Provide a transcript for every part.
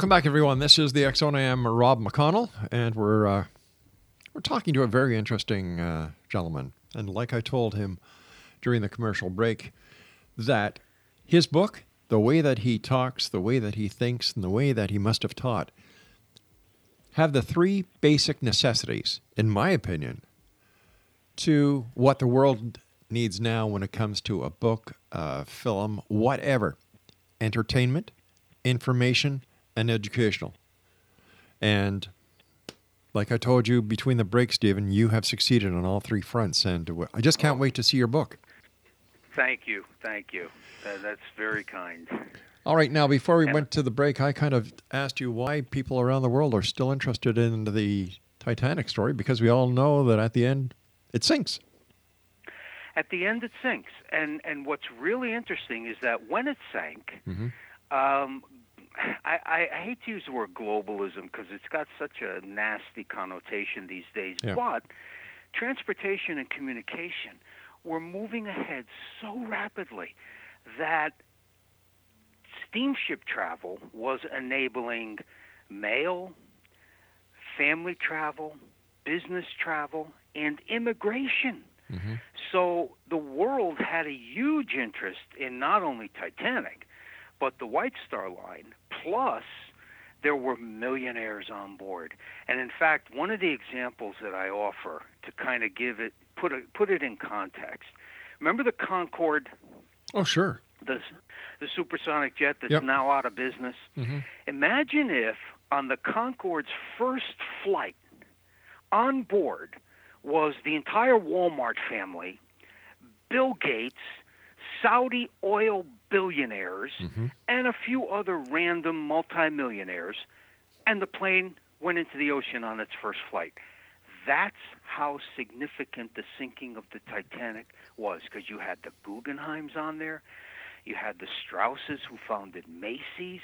Welcome back, everyone. This is the Zone. I am Rob McConnell, and we're uh, we're talking to a very interesting uh, gentleman. And like I told him during the commercial break, that his book, the way that he talks, the way that he thinks, and the way that he must have taught, have the three basic necessities, in my opinion, to what the world needs now when it comes to a book, a film, whatever entertainment, information, and educational. And like I told you between the breaks, Stephen, you have succeeded on all three fronts. And I just can't wait to see your book. Thank you. Thank you. Uh, that's very kind. All right, now before we went to the break, I kind of asked you why people around the world are still interested in the Titanic story because we all know that at the end it sinks. At the end, it sinks, and and what's really interesting is that when it sank, Mm-hmm. um, I, I, hate to use the word globalism because it's got such a nasty connotation these days, Yeah. but transportation and communication were moving ahead so rapidly that steamship travel was enabling mail, family travel, business travel, and immigration. Mm-hmm. So the world had a huge interest in not only Titanic, but the White Star Line. Plus, there were millionaires on board. And in fact, one of the examples that I offer to kind of give it, put it, put it in context. Remember the Concorde, Oh, sure. the the supersonic jet that's Yep. now out of business? Mhm. Imagine if on the Concorde's first flight on board was the entire Walmart family, Bill Gates, Saudi oil billionaires, mm-hmm. and a few other random multimillionaires, and the plane went into the ocean on its first flight. That's how significant the sinking of the Titanic was because you had the Guggenheims on there, you had the Strausses who founded Macy's,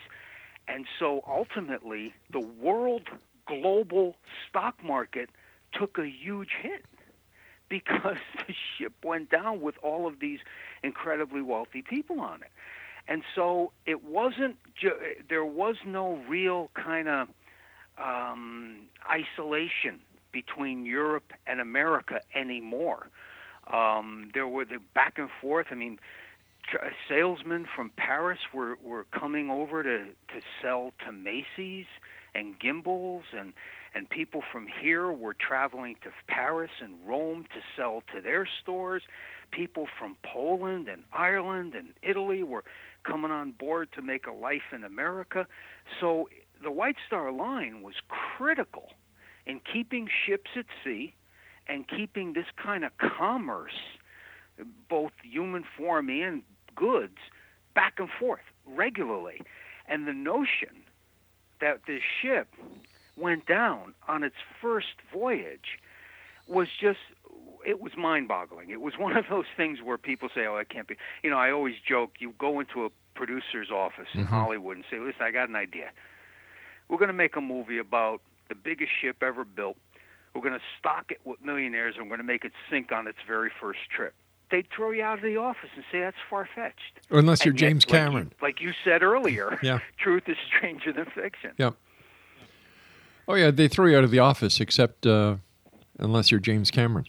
and so ultimately the world global stock market took a huge hit because the ship went down with all of these incredibly wealthy people on it. And so it wasn't, ju- there was no real kind of um, isolation between Europe and America anymore. Um, there were the back and forth. I mean, tr- salesmen from Paris were, were coming over to, to sell to Macy's and Gimbels, and, and people from here were traveling to Paris and Rome to sell to their stores. People from Poland and Ireland and Italy were coming on board to make a life in America. So the White Star Line was critical in keeping ships at sea and keeping this kind of commerce, both human form and goods, back and forth regularly. And the notion that this ship went down on its first voyage was just it was mind-boggling. It was one of those things where people say, "Oh, it can't be." You know, I always joke. You go into a producer's office in mm-hmm. Hollywood and say, "Listen, I got an idea. We're going to make a movie about the biggest ship ever built. We're going to stock it with millionaires, and we're going to make it sink on its very first trip." They'd throw you out of the office and say that's far-fetched. Unless you're And yet, James like you- Cameron. like you said earlier, Yeah. truth is stranger than fiction. Yep. Oh yeah, they throw you out of the office, except uh, unless you're James Cameron.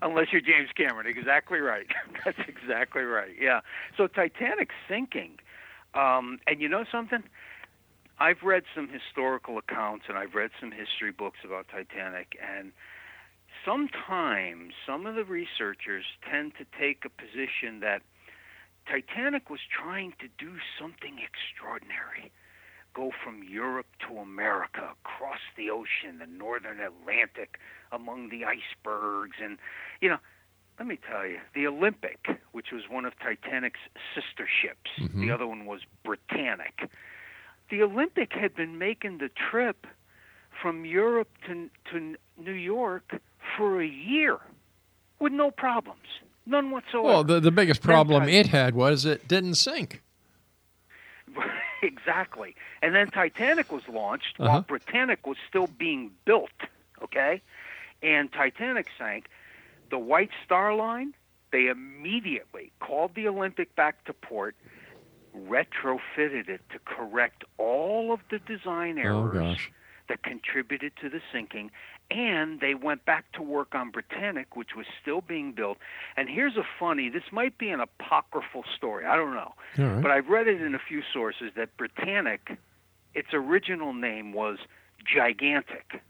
Unless you're James Cameron, exactly right. That's exactly right. Yeah. So Titanic sinking, um, and you know something? I've read some historical accounts and I've read some history books about Titanic, and sometimes some of the researchers tend to take a position that Titanic was trying to do something extraordinary, go from Europe to America, across the ocean, the northern Atlantic, among the icebergs. And, you know, let me tell you, the Olympic, which was one of Titanic's sister ships, mm-hmm. the other one was Britannic. The Olympic had been making the trip from Europe to, to New York for a year with no problems. None whatsoever. Well, the, the biggest problem it had was it didn't sink. exactly. And then Titanic was launched Uh-huh. while Britannic was still being built, okay? And Titanic sank. The White Star Line, they immediately called the Olympic back to port, retrofitted it to correct all of the design errors. Oh, errors gosh. That contributed to the sinking, and they went back to work on Britannic, which was still being built. And here's a funny, this might be an apocryphal story, I don't know. Right. But I've read it in a few sources that Britannic, its original name was Gigantic.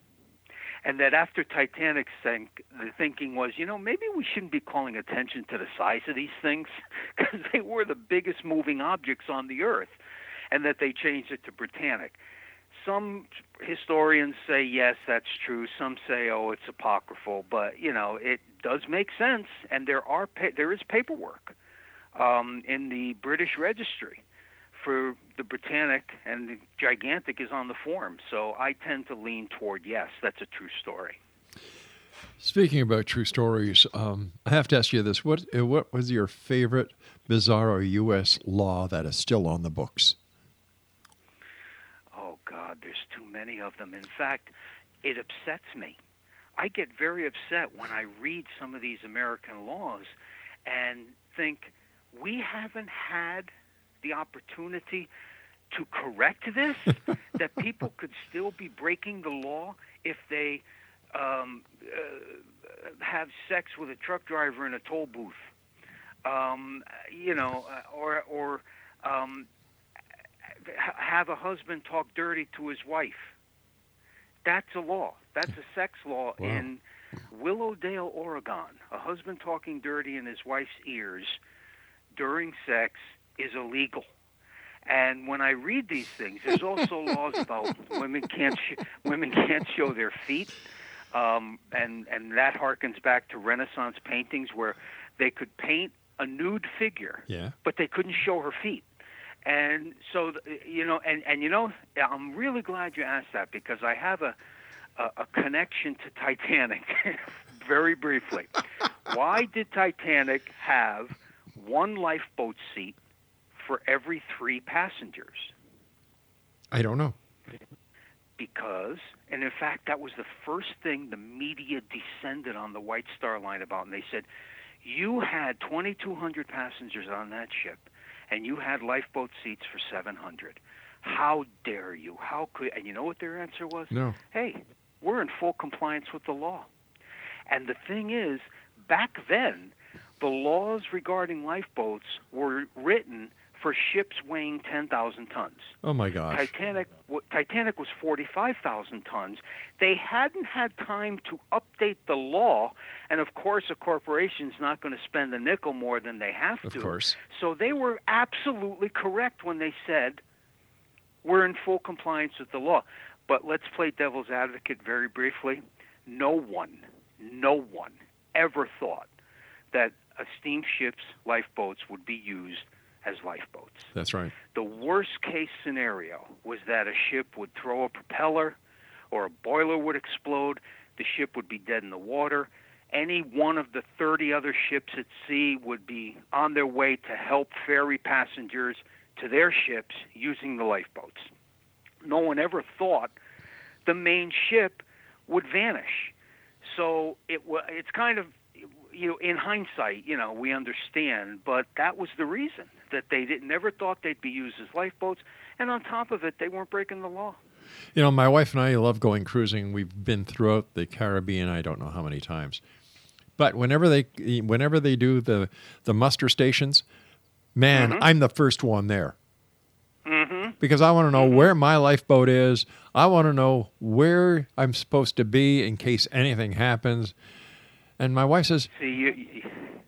And that after Titanic sank, the thinking was, you know, maybe we shouldn't be calling attention to the size of these things because they were the biggest moving objects on the earth, and that they changed it to Britannic. Some historians say yes, that's true. Some say oh, it's apocryphal, but you know, it does make sense, and there are pa- there is paperwork um, in the British Registry for the Britannic and the Gigantic is on the form. So I tend to lean toward yes, that's a true story. Speaking about true stories, um, I have to ask you this: what uh, what was your favorite bizarre U.S. law that is still on the books? God, there's too many of them. In fact, it upsets me. I get very upset when I read some of these American laws and think we haven't had the opportunity to correct this, that people could still be breaking the law if they um, uh, have sex with a truck driver in a toll booth, um, you know, uh, or or um, have a husband talk dirty to his wife. That's a law. That's a sex law Wow. in Willowdale, Oregon. A husband talking dirty in his wife's ears during sex is illegal. And when I read these things, there's also laws about women can't sh- women can't show their feet, um, and and that harkens back to Renaissance paintings where they could paint a nude figure, Yeah. but they couldn't show her feet. And so, you know, and and you know, I'm really glad you asked that because I have a a, a connection to Titanic. Very briefly, why did Titanic have one lifeboat seat for every three passengers? I don't know. because, and in fact, that was the first thing the media descended on the White Star Line about. And they said, You had 2,200 passengers on that ship, and you had lifeboat seats for 700. How dare you? How could. And you know what their answer was? No. Hey, we're in full compliance with the law. And the thing is, back then, the laws regarding lifeboats were written for ships weighing 10,000 tons. Oh my gosh. Titanic Titanic was 45,000 tons. They hadn't had time to update the law, and of course, a corporation's not going to spend a nickel more than they have to. Of course. So they were absolutely correct when they said we're in full compliance with the law. But let's play devil's advocate very briefly. No one, no one ever thought that a steamship's lifeboats would be used as lifeboats. That's right. The worst case scenario was that a ship would throw a propeller or a boiler would explode, the ship would be dead in the water. Any one of the 30 other ships at sea would be on their way to help ferry passengers to their ships using the lifeboats. No one ever thought the main ship would vanish. So it wa it's kind of you know in hindsight, you know, we understand, but that was the reason that they didn't, never thought they'd be used as lifeboats and on top of it they weren't breaking the law. You know, my wife and I love going cruising. We've been throughout the Caribbean. I don't know how many times, but whenever they whenever they do the the muster stations, man, I'm the first one there Mm-hmm. because I want to know where my lifeboat is. I want to know where I'm supposed to be in case anything happens. And my wife says, See, you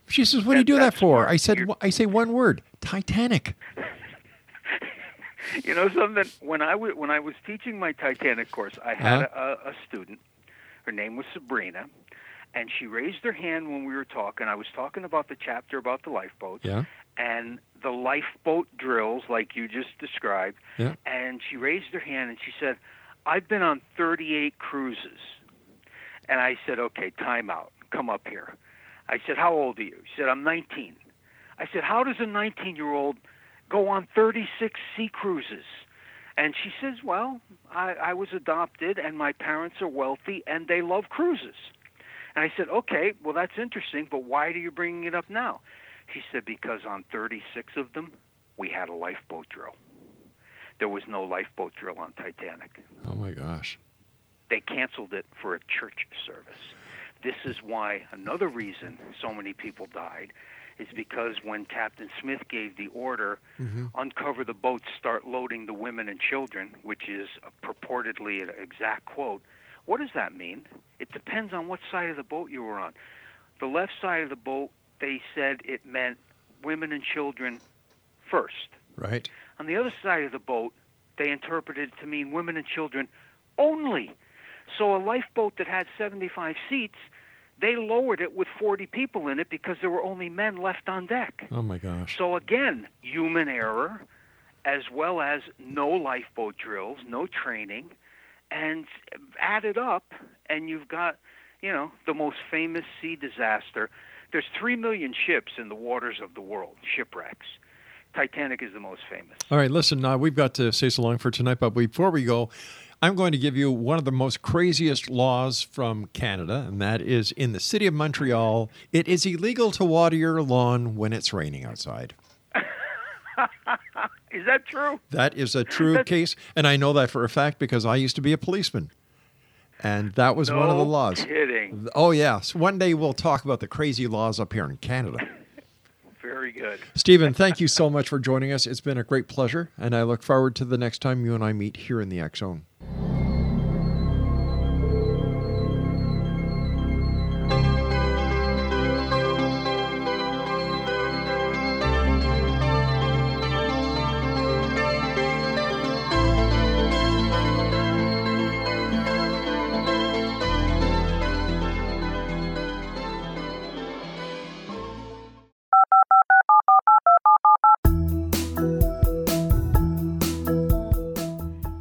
she says, "What do you do that for?" I said, "I say one word: Titanic." you know something? When I w- when I was teaching my Titanic course, I had Uh-huh. a, a student. Her name was Sabrina, and she raised her hand when we were talking. I was talking about the chapter about the lifeboats Yeah. and the lifeboat drills, like you just described. Yeah. And she raised her hand and she said, "I've been on 38 cruises." And I said, "Okay, time out. Come up here." I said, "How old are you?" She said, "I'm 19." I said, "How does a 19-year-old go on 36 sea cruises?" And she says, "Well, I, I was adopted, and my parents are wealthy, and they love cruises." And I said, "Okay, well that's interesting, but why are you bringing it up now?" She said, "Because on 36 of them, we had a lifeboat drill. There was no lifeboat drill on Titanic. Oh my gosh. They canceled it for a church service. This is why another reason so many people died is because when Captain Smith gave the order, mm-hmm. uncover the boats, start loading the women and children, which is purportedly an exact quote. What does that mean? It depends on what side of the boat you were on. The left side of the boat, they said it meant women and children first. Right. On the other side of the boat, they interpreted it to mean women and children only. So a lifeboat that had 75 seats, they lowered it with 40 people in it because there were only men left on deck. Oh my gosh. So again, human error, as well as no lifeboat drills, no training, and added up, and you've got, you know, the most famous sea disaster. There's three million ships in the waters of the world, shipwrecks. Titanic is the most famous. All right, listen, uh, we've got to say so long for tonight, but before we go, I'm going to give you one of the most craziest laws from Canada, and that is in the city of Montreal, it is illegal to water your lawn when it's raining outside. Is that true? That is a true case, and I know that for a fact because I used to be a policeman. And that was one of the No laws. Kidding. Oh, yes. One day we'll talk about the crazy laws up here in Canada. Very good. Stephen, thank you so much for joining us. It's been a great pleasure, and I look forward to the next time you and I meet here in the X Zone.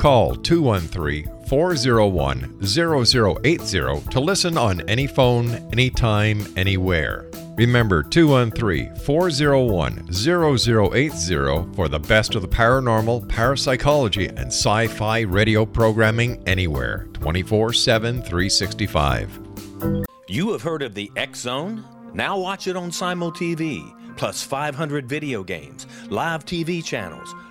Call 213 401 0080 to listen on any phone, anytime, anywhere. Remember 213 401 0080 for the best of the paranormal, parapsychology, and sci fi radio programming anywhere 24 7 365. You have heard of the X Zone? Now watch it on Simul TV, plus 500 video games, live TV channels,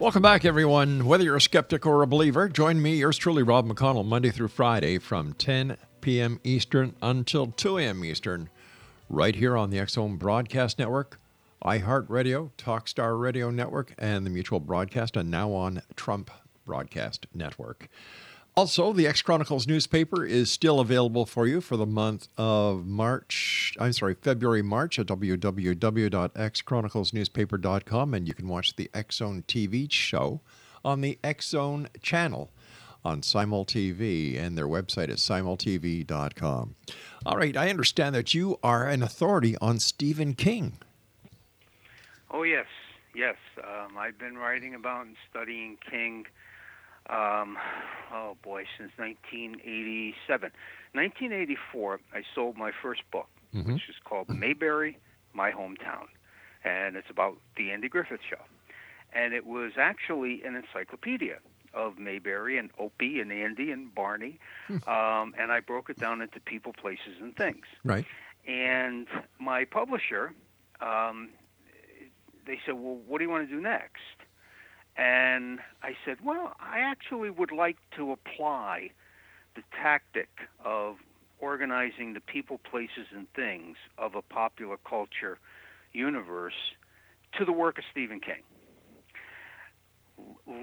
Welcome back, everyone. Whether you're a skeptic or a believer, join me, yours truly, Rob McConnell, Monday through Friday from 10 p.m. Eastern until 2 a.m. Eastern, right here on the Zone Broadcast Network, iHeartRadio, Talkstar Radio Network, and the Mutual Broadcast, and now on Trump Broadcast Network. Also, the X Chronicles newspaper is still available for you for the month of March. I'm sorry, February, March at www.xchroniclesnewspaper.com, and you can watch the X Zone TV show on the X Zone channel on Simul TV, and their website is simultv.com. All right, I understand that you are an authority on Stephen King. Oh yes, yes. Um, I've been writing about and studying King um, oh boy, since 1987. 1984, I sold my first book, mm-hmm. which is called Mayberry, My Hometown, and it's about the Andy Griffith Show. And it was actually an encyclopedia of Mayberry and Opie and Andy and Barney, hmm. um, and I broke it down into people, places, and things. Right. And my publisher, um, they said, "Well, what do you want to do next?" And I said, well, I actually would like to apply the tactic of organizing the people, places, and things of a popular culture universe to the work of Stephen King.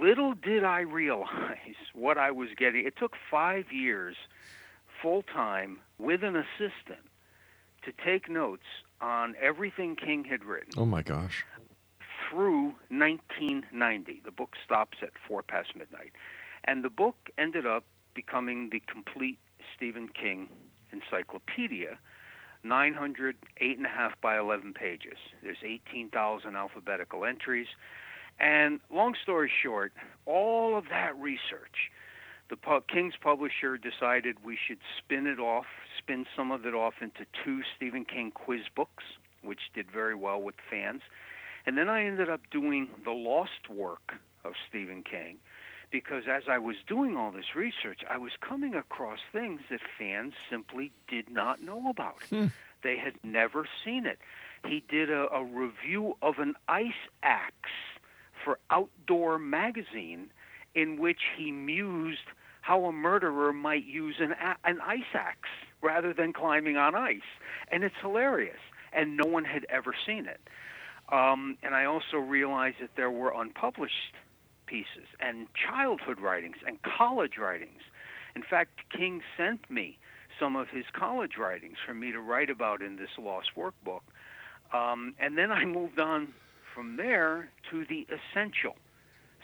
Little did I realize what I was getting. It took five years full time with an assistant to take notes on everything King had written. Oh my gosh through 1990. The book stops at four past midnight. And the book ended up becoming the complete Stephen King encyclopedia 900, 8.5 by 11 pages. There's 18,000 alphabetical entries. And long story short, all of that research, the King's publisher decided we should spin it off, spin some of it off into two Stephen King quiz books, which did very well with fans. And then I ended up doing the lost work of Stephen King because as I was doing all this research, I was coming across things that fans simply did not know about. Hmm. They had never seen it. He did a, a review of an ice axe for Outdoor Magazine in which he mused how a murderer might use an, an ice axe rather than climbing on ice. And it's hilarious. And no one had ever seen it. Um, and I also realized that there were unpublished pieces and childhood writings and college writings. In fact, King sent me some of his college writings for me to write about in this lost workbook. Um, and then I moved on from there to the essential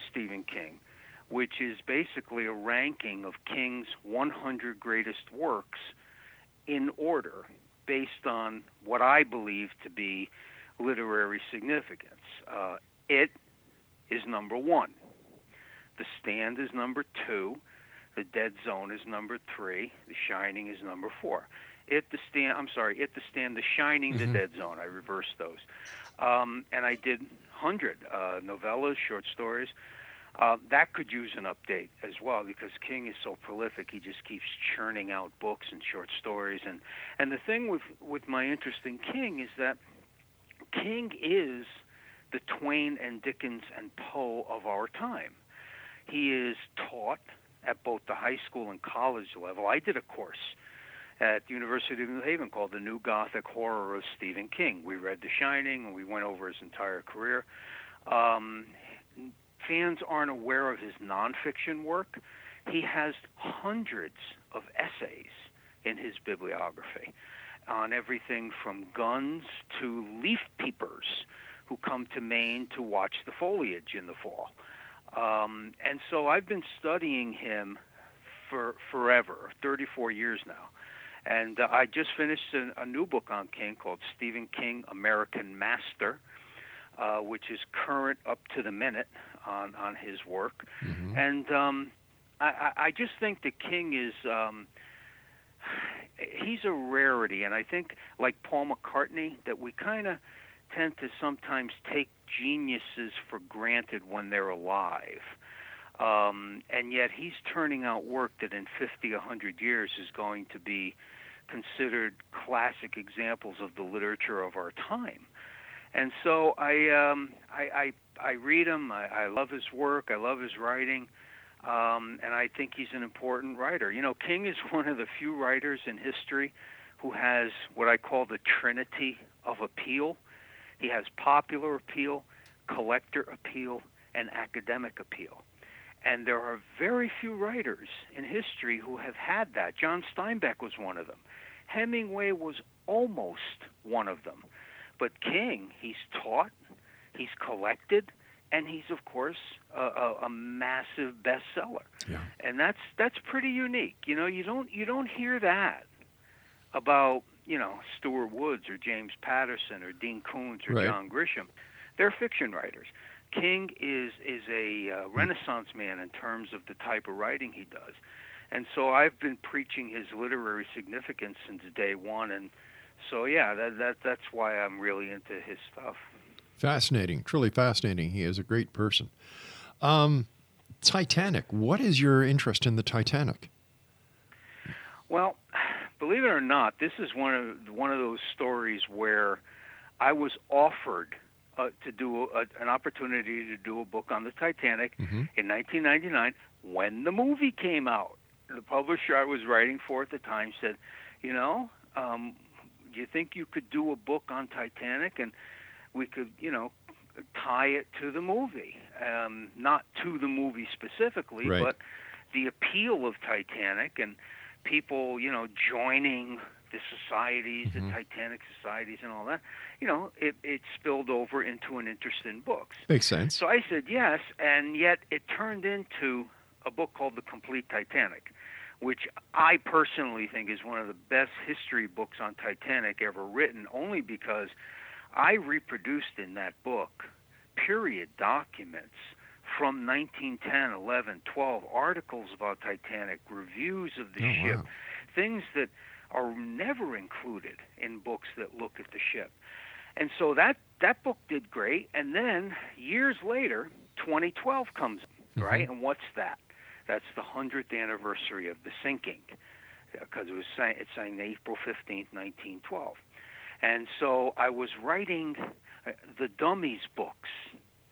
Stephen King, which is basically a ranking of King's 100 greatest works in order based on what I believe to be literary significance. Uh, it is number one. The Stand is number two. The Dead Zone is number three. The Shining is number four. It the Stand. I'm sorry. It the Stand. The Shining. Mm-hmm. The Dead Zone. I reversed those, um, and I did hundred uh, novellas, short stories. Uh, that could use an update as well because King is so prolific. He just keeps churning out books and short stories. And and the thing with with my interest in King is that King is the Twain and Dickens and Poe of our time. He is taught at both the high school and college level. I did a course at the University of New Haven called The New Gothic Horror of Stephen King. We read The Shining and we went over his entire career. Um, fans aren't aware of his nonfiction work. He has hundreds of essays in his bibliography. On everything from guns to leaf peepers who come to Maine to watch the foliage in the fall. Um, and so I've been studying him for forever, 34 years now. And uh, I just finished a, a new book on King called Stephen King American Master, uh, which is current up to the minute on, on his work. Mm-hmm. And um, I, I just think that King is. Um, he's a rarity, and I think, like Paul McCartney, that we kind of tend to sometimes take geniuses for granted when they're alive. Um, and yet he's turning out work that in 50, 100 years is going to be considered classic examples of the literature of our time. And so I, um, I, I, I read him. I, I love his work. I love his writing. Um, and I think he's an important writer. You know, King is one of the few writers in history who has what I call the trinity of appeal. He has popular appeal, collector appeal, and academic appeal. And there are very few writers in history who have had that. John Steinbeck was one of them. Hemingway was almost one of them. But King, he's taught, he's collected, and he's of course a, a, a massive bestseller. Yeah. And that's that's pretty unique. You know, you don't you don't hear that about you know Stuart Woods or James Patterson or Dean Koontz or Right. John Grisham. They're fiction writers. King is is a uh, renaissance man in terms of the type of writing he does. And so I've been preaching his literary significance since day one and so yeah, that that that's why I'm really into his stuff. Fascinating, truly fascinating. He is a great person. Um, Titanic. What is your interest in the Titanic? Well, believe it or not, this is one of one of those stories where I was offered uh, to do a, an opportunity to do a book on the Titanic Mhm. in 1999 when the movie came out. The publisher I was writing for at the time said, "You know, um, do you think you could do a book on Titanic and we could, you know, tie it to the movie? Um, not to the movie specifically, Right. but the appeal of Titanic and people, you know, joining the societies, Mhm. the Titanic societies, and all that. You know, it, it spilled over into an interest in books. Makes sense. So I said yes, and yet it turned into a book called The Complete Titanic, which I personally think is one of the best history books on Titanic ever written, only because I reproduced in that book period documents from 1910, 11, 12, articles about Titanic, reviews of the Oh, ship, wow. things that are never included in books that look at the ship. And so that that book did great. And then years later, 2012 comes, mm-hmm. right? And what's that? That's the hundredth anniversary of the sinking, because it was sang, it sang April 15th, 1912. And so I was writing uh, the Dummies books.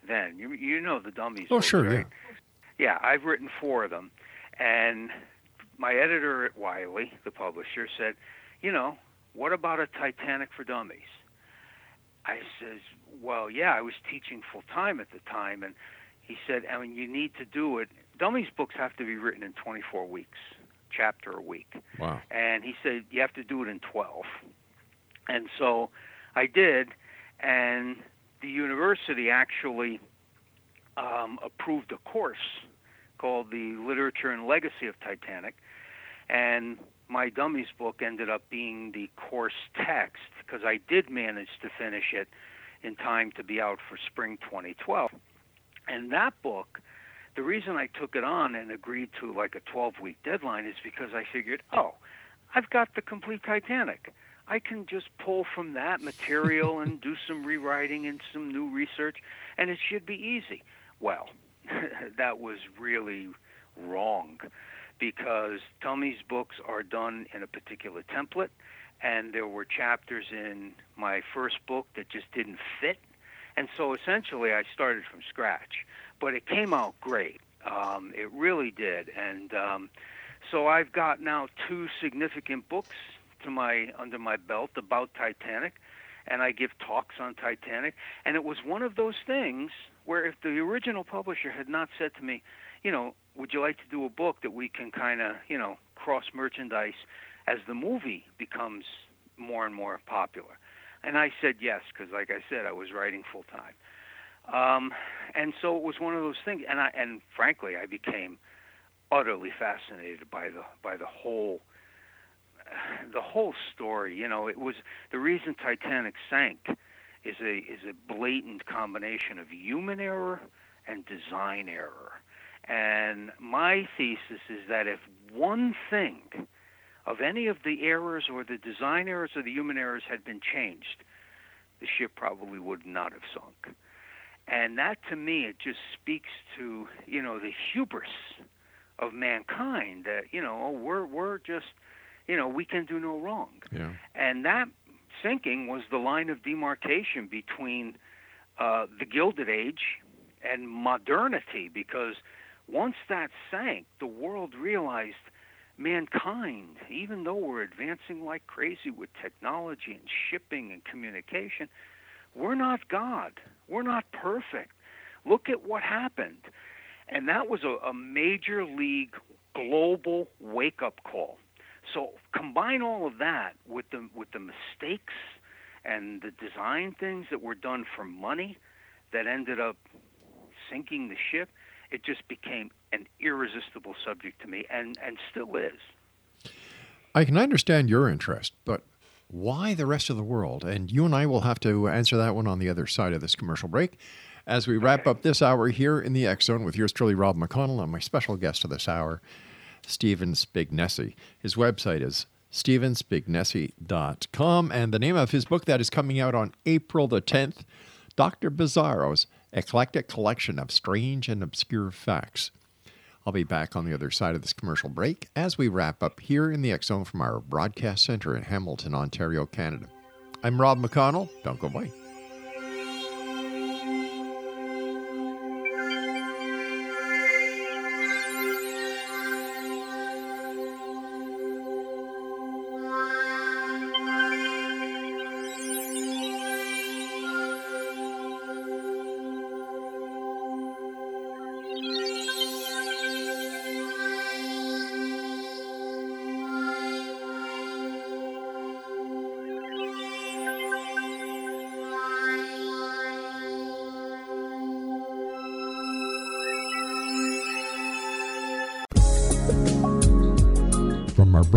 Then you you know the Dummies. Oh, books, sure, right? Yeah, I've written four of them, and my editor at Wiley, the publisher, said, "You know, what about a Titanic for Dummies?" I says, "Well, yeah, I was teaching full time at the time, and he said, I mean, you need to do it. Dummies books have to be written in 24 weeks, chapter a week." Wow. and he said you have to do it in 12 and so i did and the university actually um, approved a course called the literature and legacy of titanic and my dummies book ended up being the course text because i did manage to finish it in time to be out for spring 2012 and that book the reason I took it on and agreed to like a 12 week deadline is because I figured, oh, I've got the complete Titanic. I can just pull from that material and do some rewriting and some new research, and it should be easy. Well, that was really wrong because Dummies books are done in a particular template, and there were chapters in my first book that just didn't fit. And so essentially, I started from scratch, but it came out great. Um, it really did, and um, so I've got now two significant books to my under my belt about Titanic, and I give talks on Titanic. And it was one of those things where if the original publisher had not said to me, you know, would you like to do a book that we can kind of, you know, cross merchandise as the movie becomes more and more popular? And I said yes, because like I said, I was writing full time. Um, and so it was one of those things, and I and frankly, I became utterly fascinated by the by the whole the whole story. You know, it was the reason Titanic sank is a is a blatant combination of human error and design error. And my thesis is that if one thing of any of the errors or the design errors or the human errors had been changed, the ship probably would not have sunk. And that to me, it just speaks to, you know, the hubris of mankind that, you know, oh, we're, we're just, you know, we can do no wrong. Yeah. And that sinking was the line of demarcation between uh, the Gilded Age and modernity because once that sank, the world realized mankind, even though we're advancing like crazy with technology and shipping and communication, we're not God. We're not perfect. Look at what happened. And that was a, a major league global wake up call. So combine all of that with the with the mistakes and the design things that were done for money that ended up sinking the ship. It just became an irresistible subject to me, and and still is. I can understand your interest, but why the rest of the world? And you and I will have to answer that one on the other side of this commercial break. As we wrap Okay. up this hour here in the X Zone with yours truly, Rob McConnell, and my special guest of this hour, Stephen Spignesi. His website is stevenspignesi.com, and the name of his book that is coming out on April the 10th, Dr. Bizarro's Eclectic Collection of Strange and Obscure Facts. I'll be back on the other side of this commercial break as we wrap up here in the Zone from our broadcast center in Hamilton, Ontario, Canada. I'm Rob McConnell. Don't go away.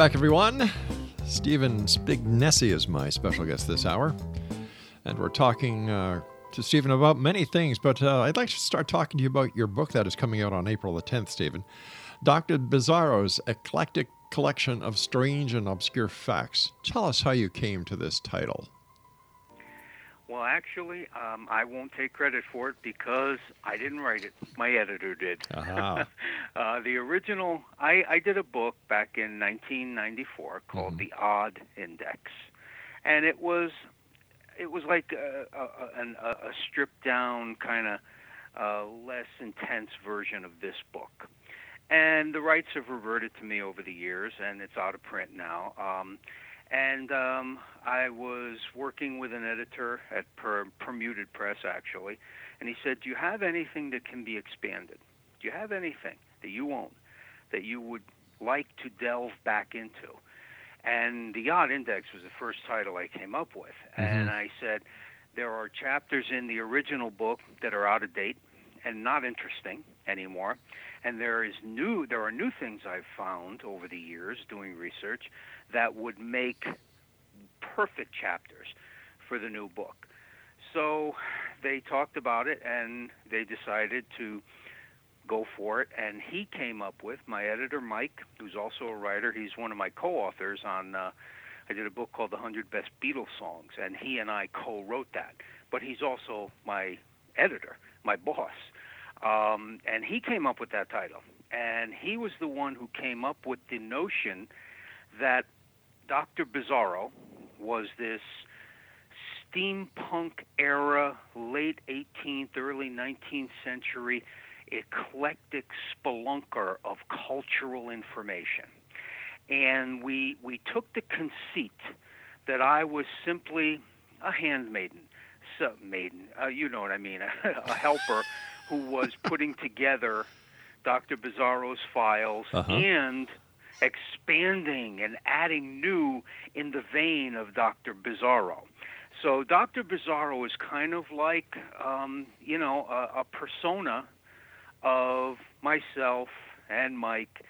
back, everyone. Stephen Spignesi is my special guest this hour. And we're talking uh, to Stephen about many things, but uh, I'd like to start talking to you about your book that is coming out on April the 10th, Stephen. Dr. Bizarro's Eclectic Collection of Strange and Obscure Facts. Tell us how you came to this title. Well, actually, um, I won't take credit for it because I didn't write it. My editor did. Aha. uh, the original, I, I did a book back in 1994 called The Odd Index, and it was it was like a, a, a, a stripped down kind of uh, less intense version of this book. And the rights have reverted to me over the years, and it's out of print now. Um, and um, I was working with an editor at per- Permuted Press, actually, and he said, "Do you have anything that can be expanded? Do you have anything that you own that you would like to delve back into?" And the Odd Index was the first title I came up with, and I said, "There are chapters in the original book that are out of date and not interesting anymore." And there is new there are new things I've found over the years doing research that would make perfect chapters for the new book. So they talked about it and they decided to go for it and he came up with my editor Mike who's also a writer he's one of my co-authors on uh, I did a book called The 100 Best Beatles Songs and he and I co-wrote that but he's also my editor my boss um, and he came up with that title and he was the one who came up with the notion that Dr. Bizarro was this steampunk era, late 18th, early 19th century eclectic spelunker of cultural information. And we we took the conceit that I was simply a handmaiden, so maiden, uh, you know what I mean, a helper who was putting together Dr. Bizarro's files Uh-huh. and expanding and adding new in the vein of Dr. Bizarro. So Dr. Bizarro is kind of like, um, you know, a, a persona of myself and Mike.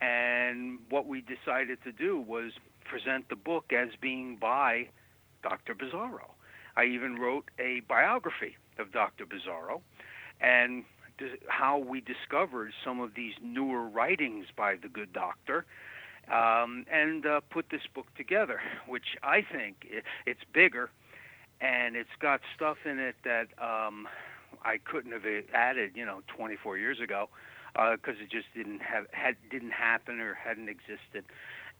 And what we decided to do was present the book as being by Dr. Bizarro. I even wrote a biography of Dr. Bizarro and how we discovered some of these newer writings by the good doctor um, and uh, put this book together, which I think i it's bigger and it's got stuff in it that um, I couldn't have added, you know, 24 years ago because it just didn't have had didn't happen or hadn't existed.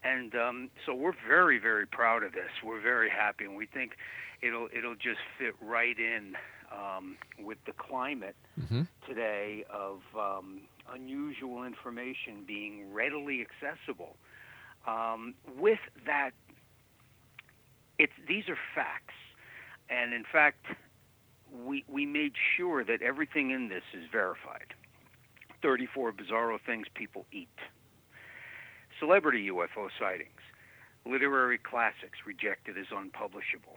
And um, so we're very very proud of this. We're very happy, and we think it'll it'll just fit right in um, with the climate today of um, unusual information being readily accessible. Um, with that, it's these are facts, and in fact, we we made sure that everything in this is verified. 34 bizarro things people eat. Celebrity UFO sightings. Literary classics rejected as unpublishable.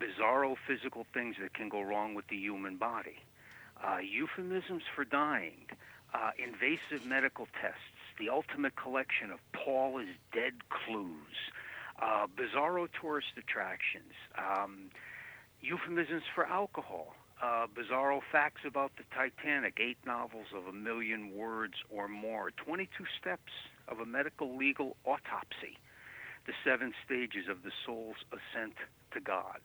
Bizarro physical things that can go wrong with the human body. Uh, euphemisms for dying. Uh, invasive medical tests. The ultimate collection of Paul is dead clues. Uh, bizarro tourist attractions. Um, euphemisms for alcohol, uh, bizarro facts about the Titanic, eight novels of a million words or more, 22 steps of a medical legal autopsy, the seven stages of the soul's ascent to God,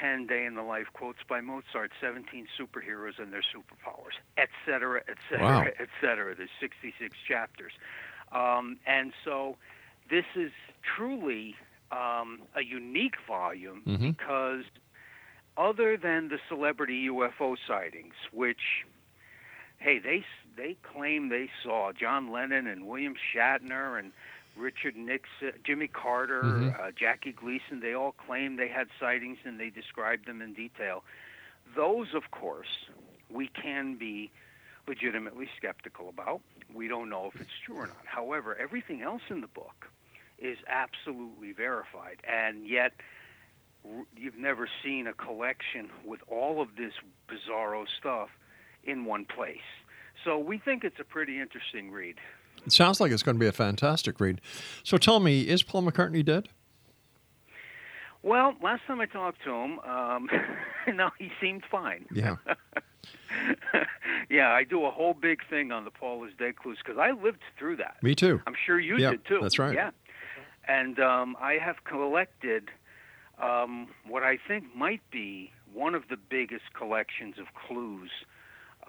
10 day in the life quotes by Mozart, 17 superheroes and their superpowers, etc., etc., etc. There's 66 chapters. Um, and so this is truly um, a unique volume Mhm. because other than the celebrity UFO sightings, which, hey, they they claim they saw John Lennon and William Shatner and Richard Nixon, Jimmy Carter, Mhm. uh, Jackie Gleason. They all claim they had sightings and they described them in detail. Those, of course, we can be legitimately skeptical about. We don't know if it's true or not. However, everything else in the book is absolutely verified, and yet r- you've never seen a collection with all of this bizarro stuff in one place. So we think it's a pretty interesting read. It sounds like it's going to be a fantastic read. So tell me, is Paul McCartney dead? Well, last time I talked to him, um, no, he seemed fine. Yeah. yeah, I do a whole big thing on the Paul is dead clues because I lived through that. Me too. I'm sure you Yeah, did too. that's right. Yeah, and um, I have collected um, what I think might be one of the biggest collections of clues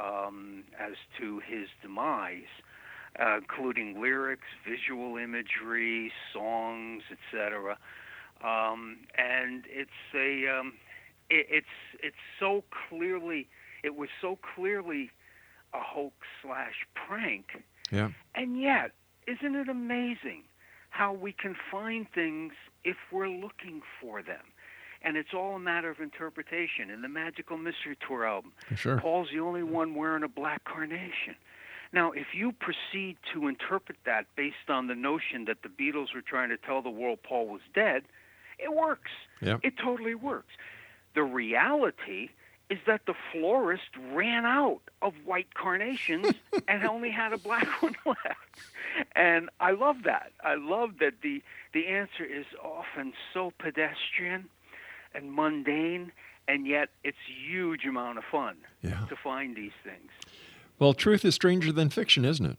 um, as to his demise, uh, including lyrics, visual imagery, songs, etc. Um, and it's a um, it, it's it's so clearly it was so clearly a hoax slash prank Yeah. and yet, isn't it amazing how we can find things if we're looking for them? And it's all a matter of interpretation. In the Magical Mystery Tour album, Sure. Paul's the only one wearing a black carnation. Now, if you proceed to interpret that based on the notion that the Beatles were trying to tell the world Paul was dead, it works. Yep. It totally works. The reality is that the florist ran out of white carnations and only had a black one left. And I love that. I love that the the answer is often so pedestrian and mundane and yet it's huge amount of fun Yeah. to find these things. Well, truth is stranger than fiction, isn't it?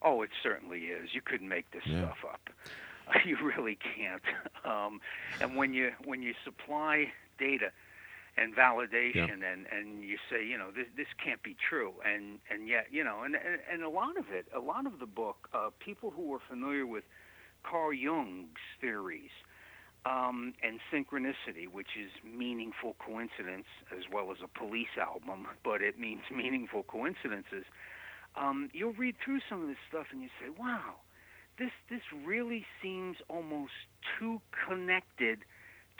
Oh, it certainly is. You couldn't make this Yeah. stuff up. You really can't. Um, and when you when you supply data and validation and, and you say, you know, this this can't be true, and and yet, you know, and and, and a lot of it, a lot of the book, uh, people who are familiar with Carl Jung's theories um, and synchronicity, which is meaningful coincidence, as well as a police album, but it means meaningful coincidences. Um, you'll read through some of this stuff and you say, "Wow, this this really seems almost too connected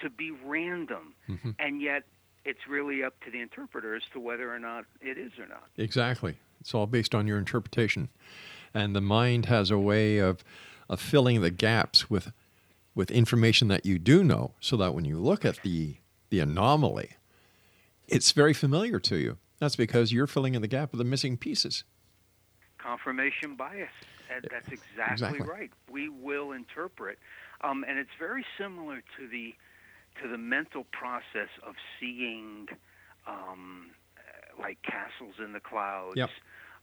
to be random," Mhm. and yet it's really up to the interpreter as to whether or not it is or not. Exactly. It's all based on your interpretation. And the mind has a way of, of filling the gaps with with information that you do know so that when you look at the the anomaly, it's very familiar to you. That's because you're filling in the gap with the missing pieces. confirmation bias. That's exactly, Exactly. right. We will interpret, um, and it's very similar to the to the mental process of seeing, um, like castles in the clouds Yep.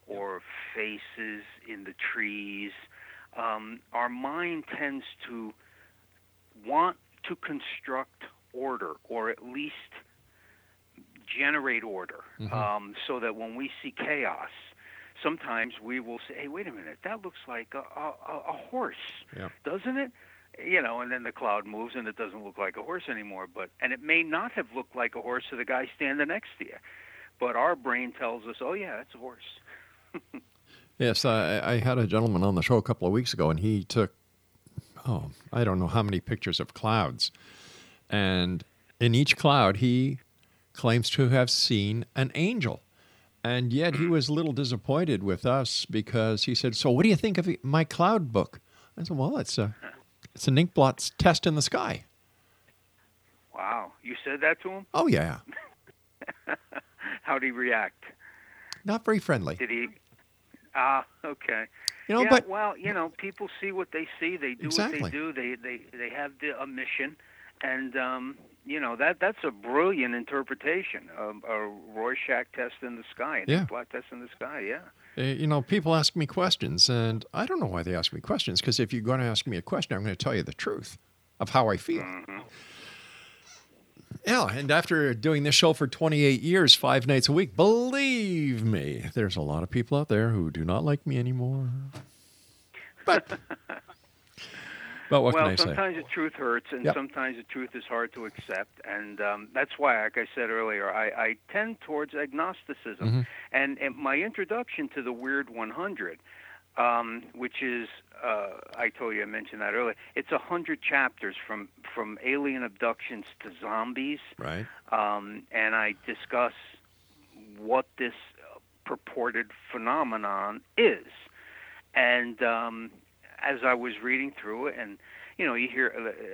or faces in the trees. Um, our mind tends to want to construct order, or at least generate order, Mhm. um, so that when we see chaos, sometimes we will say, "Hey, wait a minute, that looks like a, a, a- a horse, Yeah. doesn't it?" You know, and then the cloud moves and it doesn't look like a horse anymore. But and it may not have looked like a horse to the guy standing next to you, but our brain tells us, "Oh yeah, it's a horse." Yes, I, I had a gentleman on the show a couple of weeks ago, and he took, oh, I don't know how many pictures of clouds. And in each cloud, he claims to have seen an angel. And yet he was a little disappointed with us because he said, So, what do you think of my cloud book? I said, Well, it's, a, it's an inkblot test in the sky. Wow, you said that to him? Oh, yeah. How did he react? Not very friendly. Did he? Ah, okay. You know, yeah, but well, you know, people see what they see. They do what they do. They they they have the, a mission, and um, you know that that's a brilliant interpretation of a Rorschach test in the sky, Yeah. black test in the sky. Yeah. Uh, You know, people ask me questions, and I don't know why they ask me questions. Because if you're going to ask me a question, I'm going to tell you the truth of how I feel. Yeah, and after doing this show for 28 years, five nights a week, believe me, there's a lot of people out there who do not like me anymore. But, but what well, can I say? sometimes the truth hurts, and Yep. sometimes the truth is hard to accept, and um, that's why, like I said earlier, I, I tend towards agnosticism. Mm-hmm. And, and my introduction to the Weird 100, um, which is, uh, I told you I mentioned that earlier. It's a hundred chapters from from alien abductions to zombies, Right. um, and I discuss what this purported phenomenon is. And um, as I was reading through it, and you know, you hear,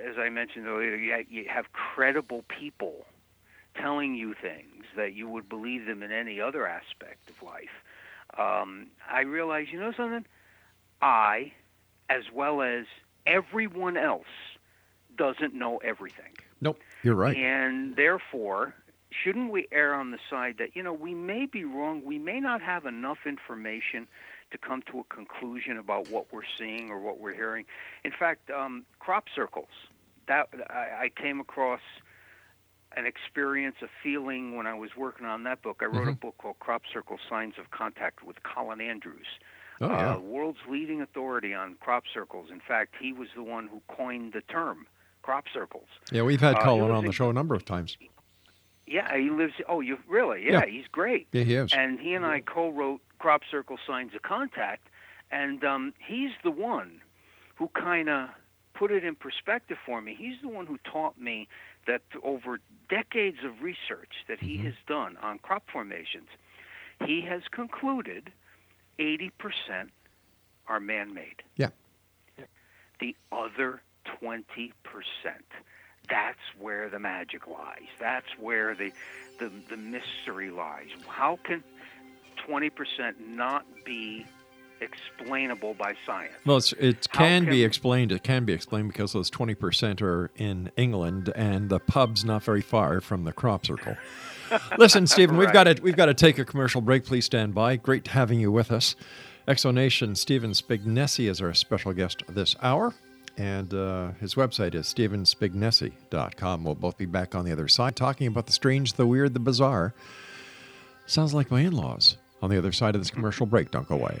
as I mentioned earlier, you ha- you have credible people telling you things that you would believe them in any other aspect of life. Um, I realized, you know something? I, as well as everyone else, doesn't know everything. Nope, you're right. And therefore, shouldn't we err on the side that, you know, we may be wrong, we may not have enough information to come to a conclusion about what we're seeing or what we're hearing. In fact, um, crop circles, that I, I came across an experience, a feeling when I was working on that book. I wrote a book called Crop Circle Signs of Contact with Colin Andrews. Oh, yeah. Uh, world's leading authority on crop circles. In fact, he was the one who coined the term crop circles. Yeah, we've had uh, Colin on the show a number of times. Yeah, he lives. Oh, you really? Yeah, Yeah. he's great. Yeah, he is. And he and I co-wrote Crop Circle Signs of Contact, and um, he's the one who kind of put it in perspective for me. He's the one who taught me that over decades of research that he has done on crop formations, he has concluded 80% are man-made. Yeah. The other 20%. That's where the magic lies. That's where the, the, the mystery lies. How can 20% not be explainable by science? Well, it's, it How can, be explained. It can be explained because those 20% are in England and the pub's not very far from the crop circle. Listen, Stephen, we've got to we've got to take a commercial break. Please stand by. Great having you with us. X Zone Nation Stephen Spignesi is our special guest this hour, and uh, his website is stephenspignesi.com. We'll both be back on the other side talking about the strange, the weird, the bizarre. Sounds like my in-laws on the other side of this commercial break. Don't go away.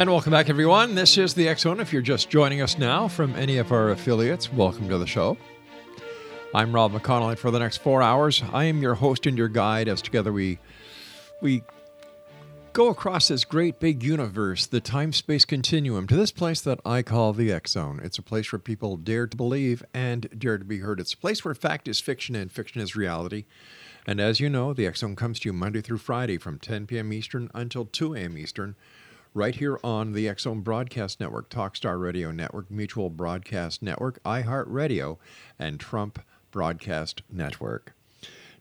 And welcome back, everyone. This is the X Zone. If you're just joining us now from any of our affiliates, welcome to the show. I'm Rob McConnell, and for the next four hours, I am your host and your guide as together we we go across this great big universe, the time space continuum, to this place that I call the X Zone. It's a place where people dare to believe and dare to be heard. It's a place where fact is fiction and fiction is reality. And as you know, the X Zone comes to you Monday through Friday from 10 p.m. Eastern until 2 a.m. Eastern right here on the Zone Broadcast Network, Talkstar Radio Network, Mutual Broadcast Network, iHeartRadio, and Trump Broadcast Network.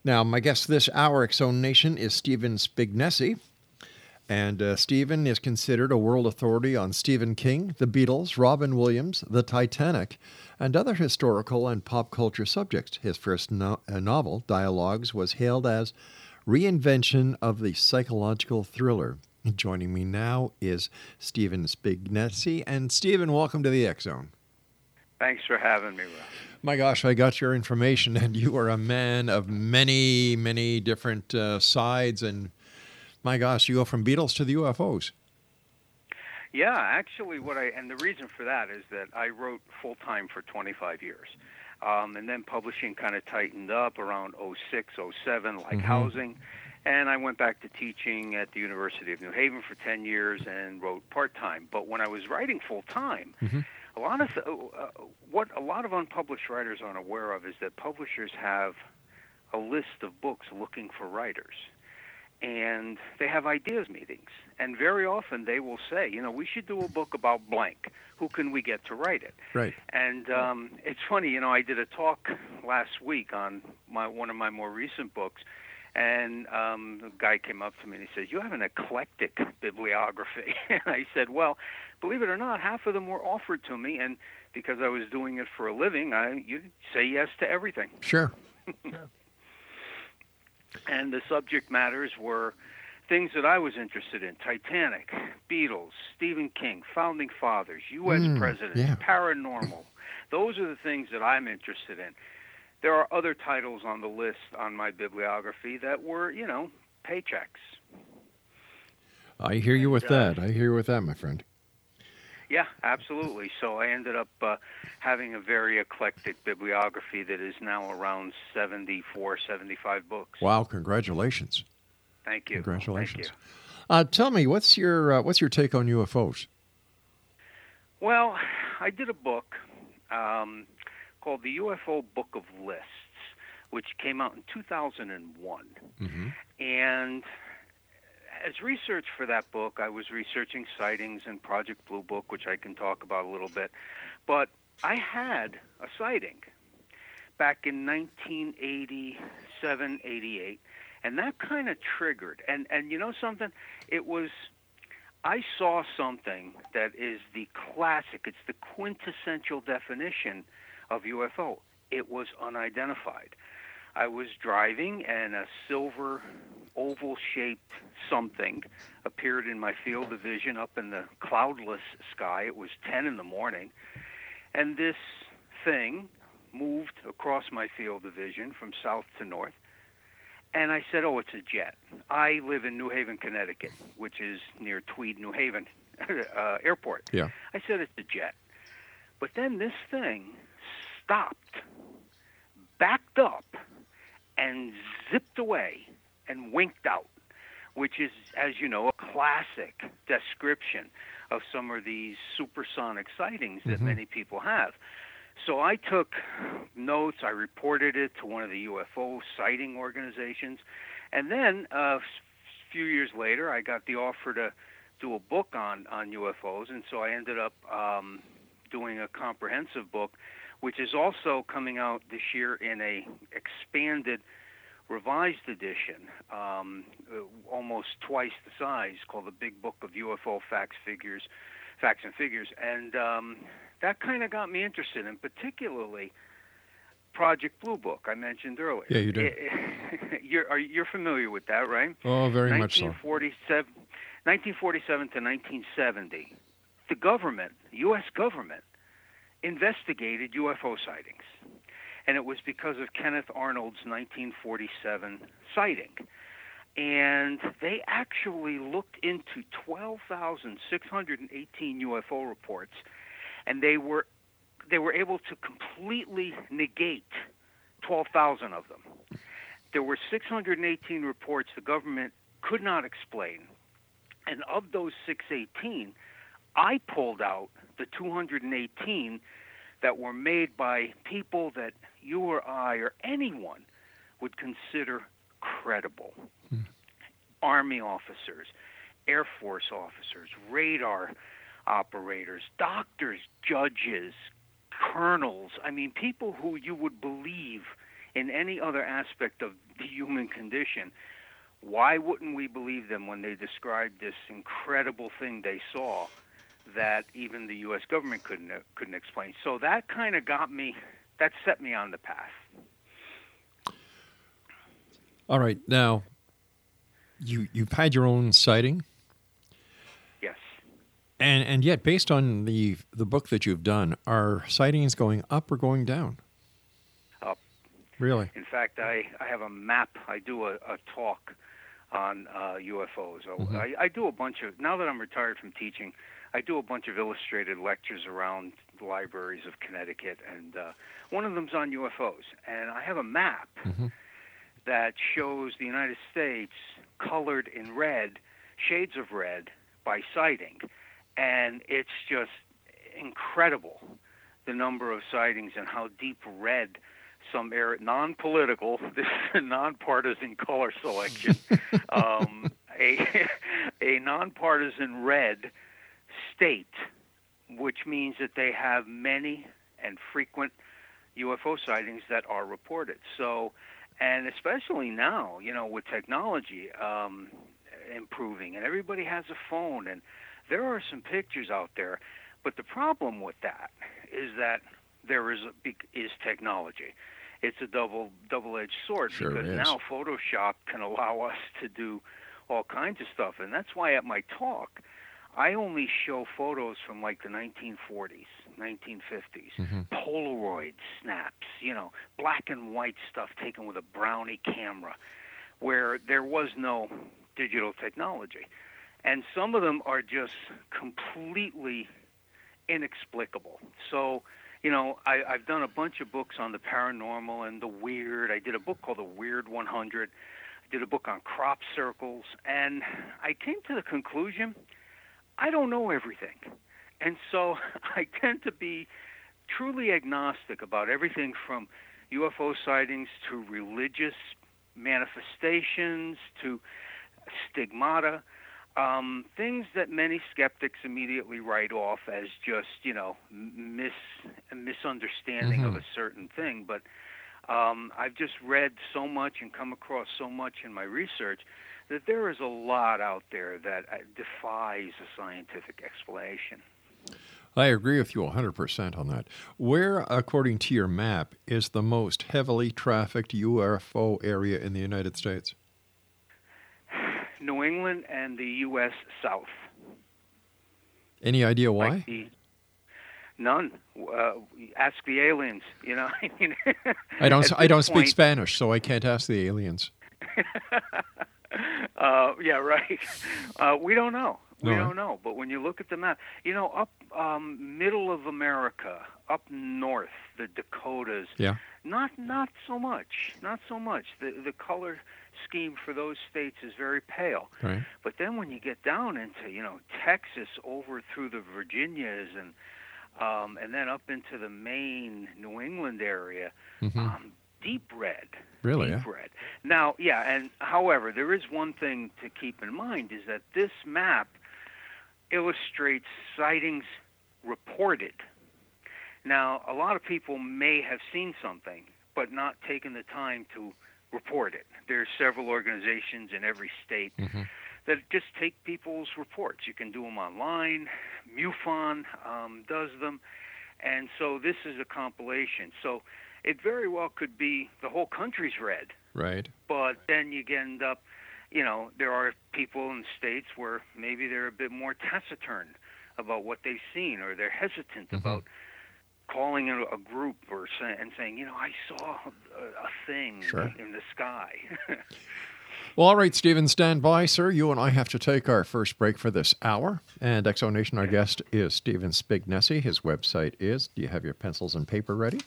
Now, my guest this hour, Zone Nation, is Stephen Spignesi. And uh, Stephen is considered a world authority on Stephen King, the Beatles, Robin Williams, the Titanic, and other historical and pop culture subjects. His first no- uh, novel, Dialogues, was hailed as reinvention of the psychological thriller. Joining me now is Stephen Spignesi. And Stephen, welcome to the X Zone. Thanks for having me, Rob. My gosh, I got your information, and you are a man of many, many different uh, sides. And my gosh, you go from Beatles to the UFOs. Yeah, actually, what I and the reason for that is that I wrote full time for 25 years, um, and then publishing kind of tightened up around 06, 07, like Mhm. housing, and I went back to teaching at the University of New Haven for 10 years and wrote part time. But when I was writing full time, Mm-hmm. a lot of uh, what a lot of unpublished writers aren't aware of is that publishers have a list of books looking for writers and they have ideas meetings and very often they will say you know we should do a book about blank who can we get to write it Right. and um, it's funny you know i did a talk last week on my one of my more recent books and um, the guy came up to me and he says you have an eclectic bibliography and i said well believe it or not half of them were offered to me and because i was doing it for a living i you say yes to everything Sure. and the subject matters were things that I was interested in Titanic, Beatles, Stephen King, Founding Fathers, U.S. Mm, presidents, yeah. paranormal. Those are the things that I'm interested in. There are other titles on the list on my bibliography that were, you know, paychecks. I hear you with uh, that. I hear you with that, my friend. Yeah, absolutely. So I ended up uh, having a very eclectic bibliography that is now around 74, 75 books. Wow, congratulations. Thank you. Congratulations. Thank you. Uh, tell me, what's your uh, what's your take on UFOs? Well, I did a book um, called the UFO Book of Lists, which came out in 2001. Mm-hmm. And as research for that book, I was researching sightings and Project Blue Book, which I can talk about a little bit. But I had a sighting back in 1987, 88, and that kind of triggered. And and you know something? It was I saw something that is the classic. It's the quintessential definition of UFO. It was unidentified. I was driving and a silver oval shaped something appeared in my field of vision up in the cloudless sky. It was 10 in the morning. And this thing moved across my field of vision from south to north. And I said, Oh, it's a jet. I live in New Haven, Connecticut, which is near Tweed, New Haven uh, airport. Yeah. I said, It's a jet. But then this thing stopped, backed up, and zipped away and winked out, which is, as you know, a classic description of some of these supersonic sightings that Mhm. many people have. So I took notes, I reported it to one of the UFO sighting organizations, and then uh, a few years later, I got the offer to do a book on, on UFOs, and so I ended up um, doing a comprehensive book, which is also coming out this year in a expanded revised edition, um, uh, almost twice the size, called the Big Book of UFO Facts, Figures, Facts and Figures, and um, that kind of got me interested, in particularly Project Blue Book I mentioned earlier. Yeah, you do. you're are, you're familiar with that, right? Oh, very much so. 1947, 1947 to 1970, the government, U.S. government, investigated UFO sightings. And it was because of Kenneth Arnold's 1947 sighting. And they actually looked into 12,618 UFO reports, and they were they were able to completely negate 12,000 of them. There were 618 reports the government could not explain, and of those 618, I pulled out the 218 that were made by people that you or I or anyone would consider credible. Hmm. Army officers, Air Force officers, radar operators, doctors, judges, colonels. I mean, people who you would believe in any other aspect of the human condition. Why wouldn't we believe them when they described this incredible thing they saw that even the U.S. government couldn't couldn't explain? So that kind of got me. That set me on the path. All right. Now, you you've had your own sighting, Yes. and and yet, based on the the book that you've done, are sightings going up or going down? Up. Really? In fact, I, I have a map. I do a, a talk on uh, UFOs. So Mhm. I, I do a bunch of, now that I'm retired from teaching, I do a bunch of illustrated lectures around the libraries of Connecticut. And uh, one of them's on UFOs. And I have a map that shows the United States colored in red, shades of red, by sighting. And it's just incredible the number of sightings and how deep red some area, non-political, this is a nonpartisan color selection, um, a, a nonpartisan red state, which means that they have many and frequent UFO sightings that are reported. So, and especially now, you know, with technology um, improving and everybody has a phone, and there are some pictures out there. But the problem with that is that there is a is technology. It's a double double-edged sword Sure because is. now Photoshop can allow us to do all kinds of stuff, and that's why at my talk I only show photos from like the 1940s, 1950s, Mhm. Polaroid snaps, you know, black and white stuff taken with a brownie camera, where there was no digital technology, and some of them are just completely inexplicable. So, you know, I, I've done a bunch of books on the paranormal and the weird. I did a book called The Weird 100. I did a book on crop circles, and I came to the conclusion I don't know everything. And so I tend to be truly agnostic about everything from UFO sightings to religious manifestations to stigmata, um, things that many skeptics immediately write off as just you know mis misunderstanding Mm-hmm. of a certain thing. But um, I've just read so much and come across so much in my research that there is a lot out there that uh, defies a scientific explanation. I agree with you 100% on that. Where, according to your map, is the most heavily trafficked UFO area in the United States? New England and the U.S. South. Any idea why? Like the, none. Uh, ask the aliens. You know. I mean, I don't. I don't this speak Spanish, so I can't ask the aliens. Uh, yeah, right. Uh, we don't know. We don't know. But when you look at the map, you know, up um, middle of America, up north, the Dakotas, Yeah. not not so much. Not so much. The the color scheme for those states is very pale. Right. But then when you get down into you know Texas, over through the Virginias, and um, and then up into the Maine, New England area, um, deep red. Really, Deep yeah? red. Now, yeah, and however, there is one thing to keep in mind is that this map illustrates sightings reported. Now, a lot of people may have seen something, but not taken the time to report it. There are several organizations in every state that just take people's reports. You can do them online. MUFON um, does them, and so this is a compilation. So it very well could be the whole country's red, Right. but then you end up, you know, there are people in states where maybe they're a bit more taciturn about what they've seen, or they're hesitant Mm-hmm. about calling in a group or say, and saying, you know, I saw a, a thing Sure. in the sky. Well, all right, Stephen, stand by, sir. You and I have to take our first break for this hour. And X Zone Nation, our guest is Stephen Spignesi. His website is, do you have your pencils and paper ready?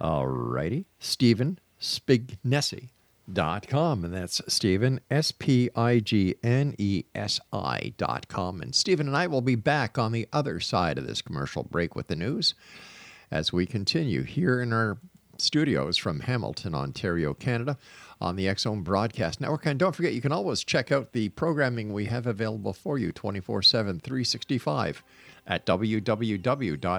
All righty. Stephen Spignesi.com. And that's Stephen, S P I G N E S I dot com. And Stephen and I will be back on the other side of this commercial break with the news as we continue here in our studios from Hamilton, Ontario, Canada, on the X Zone Broadcast Network. And don't forget, you can always check out the programming we have available for you 24 7, 365 at www.xzbn.net.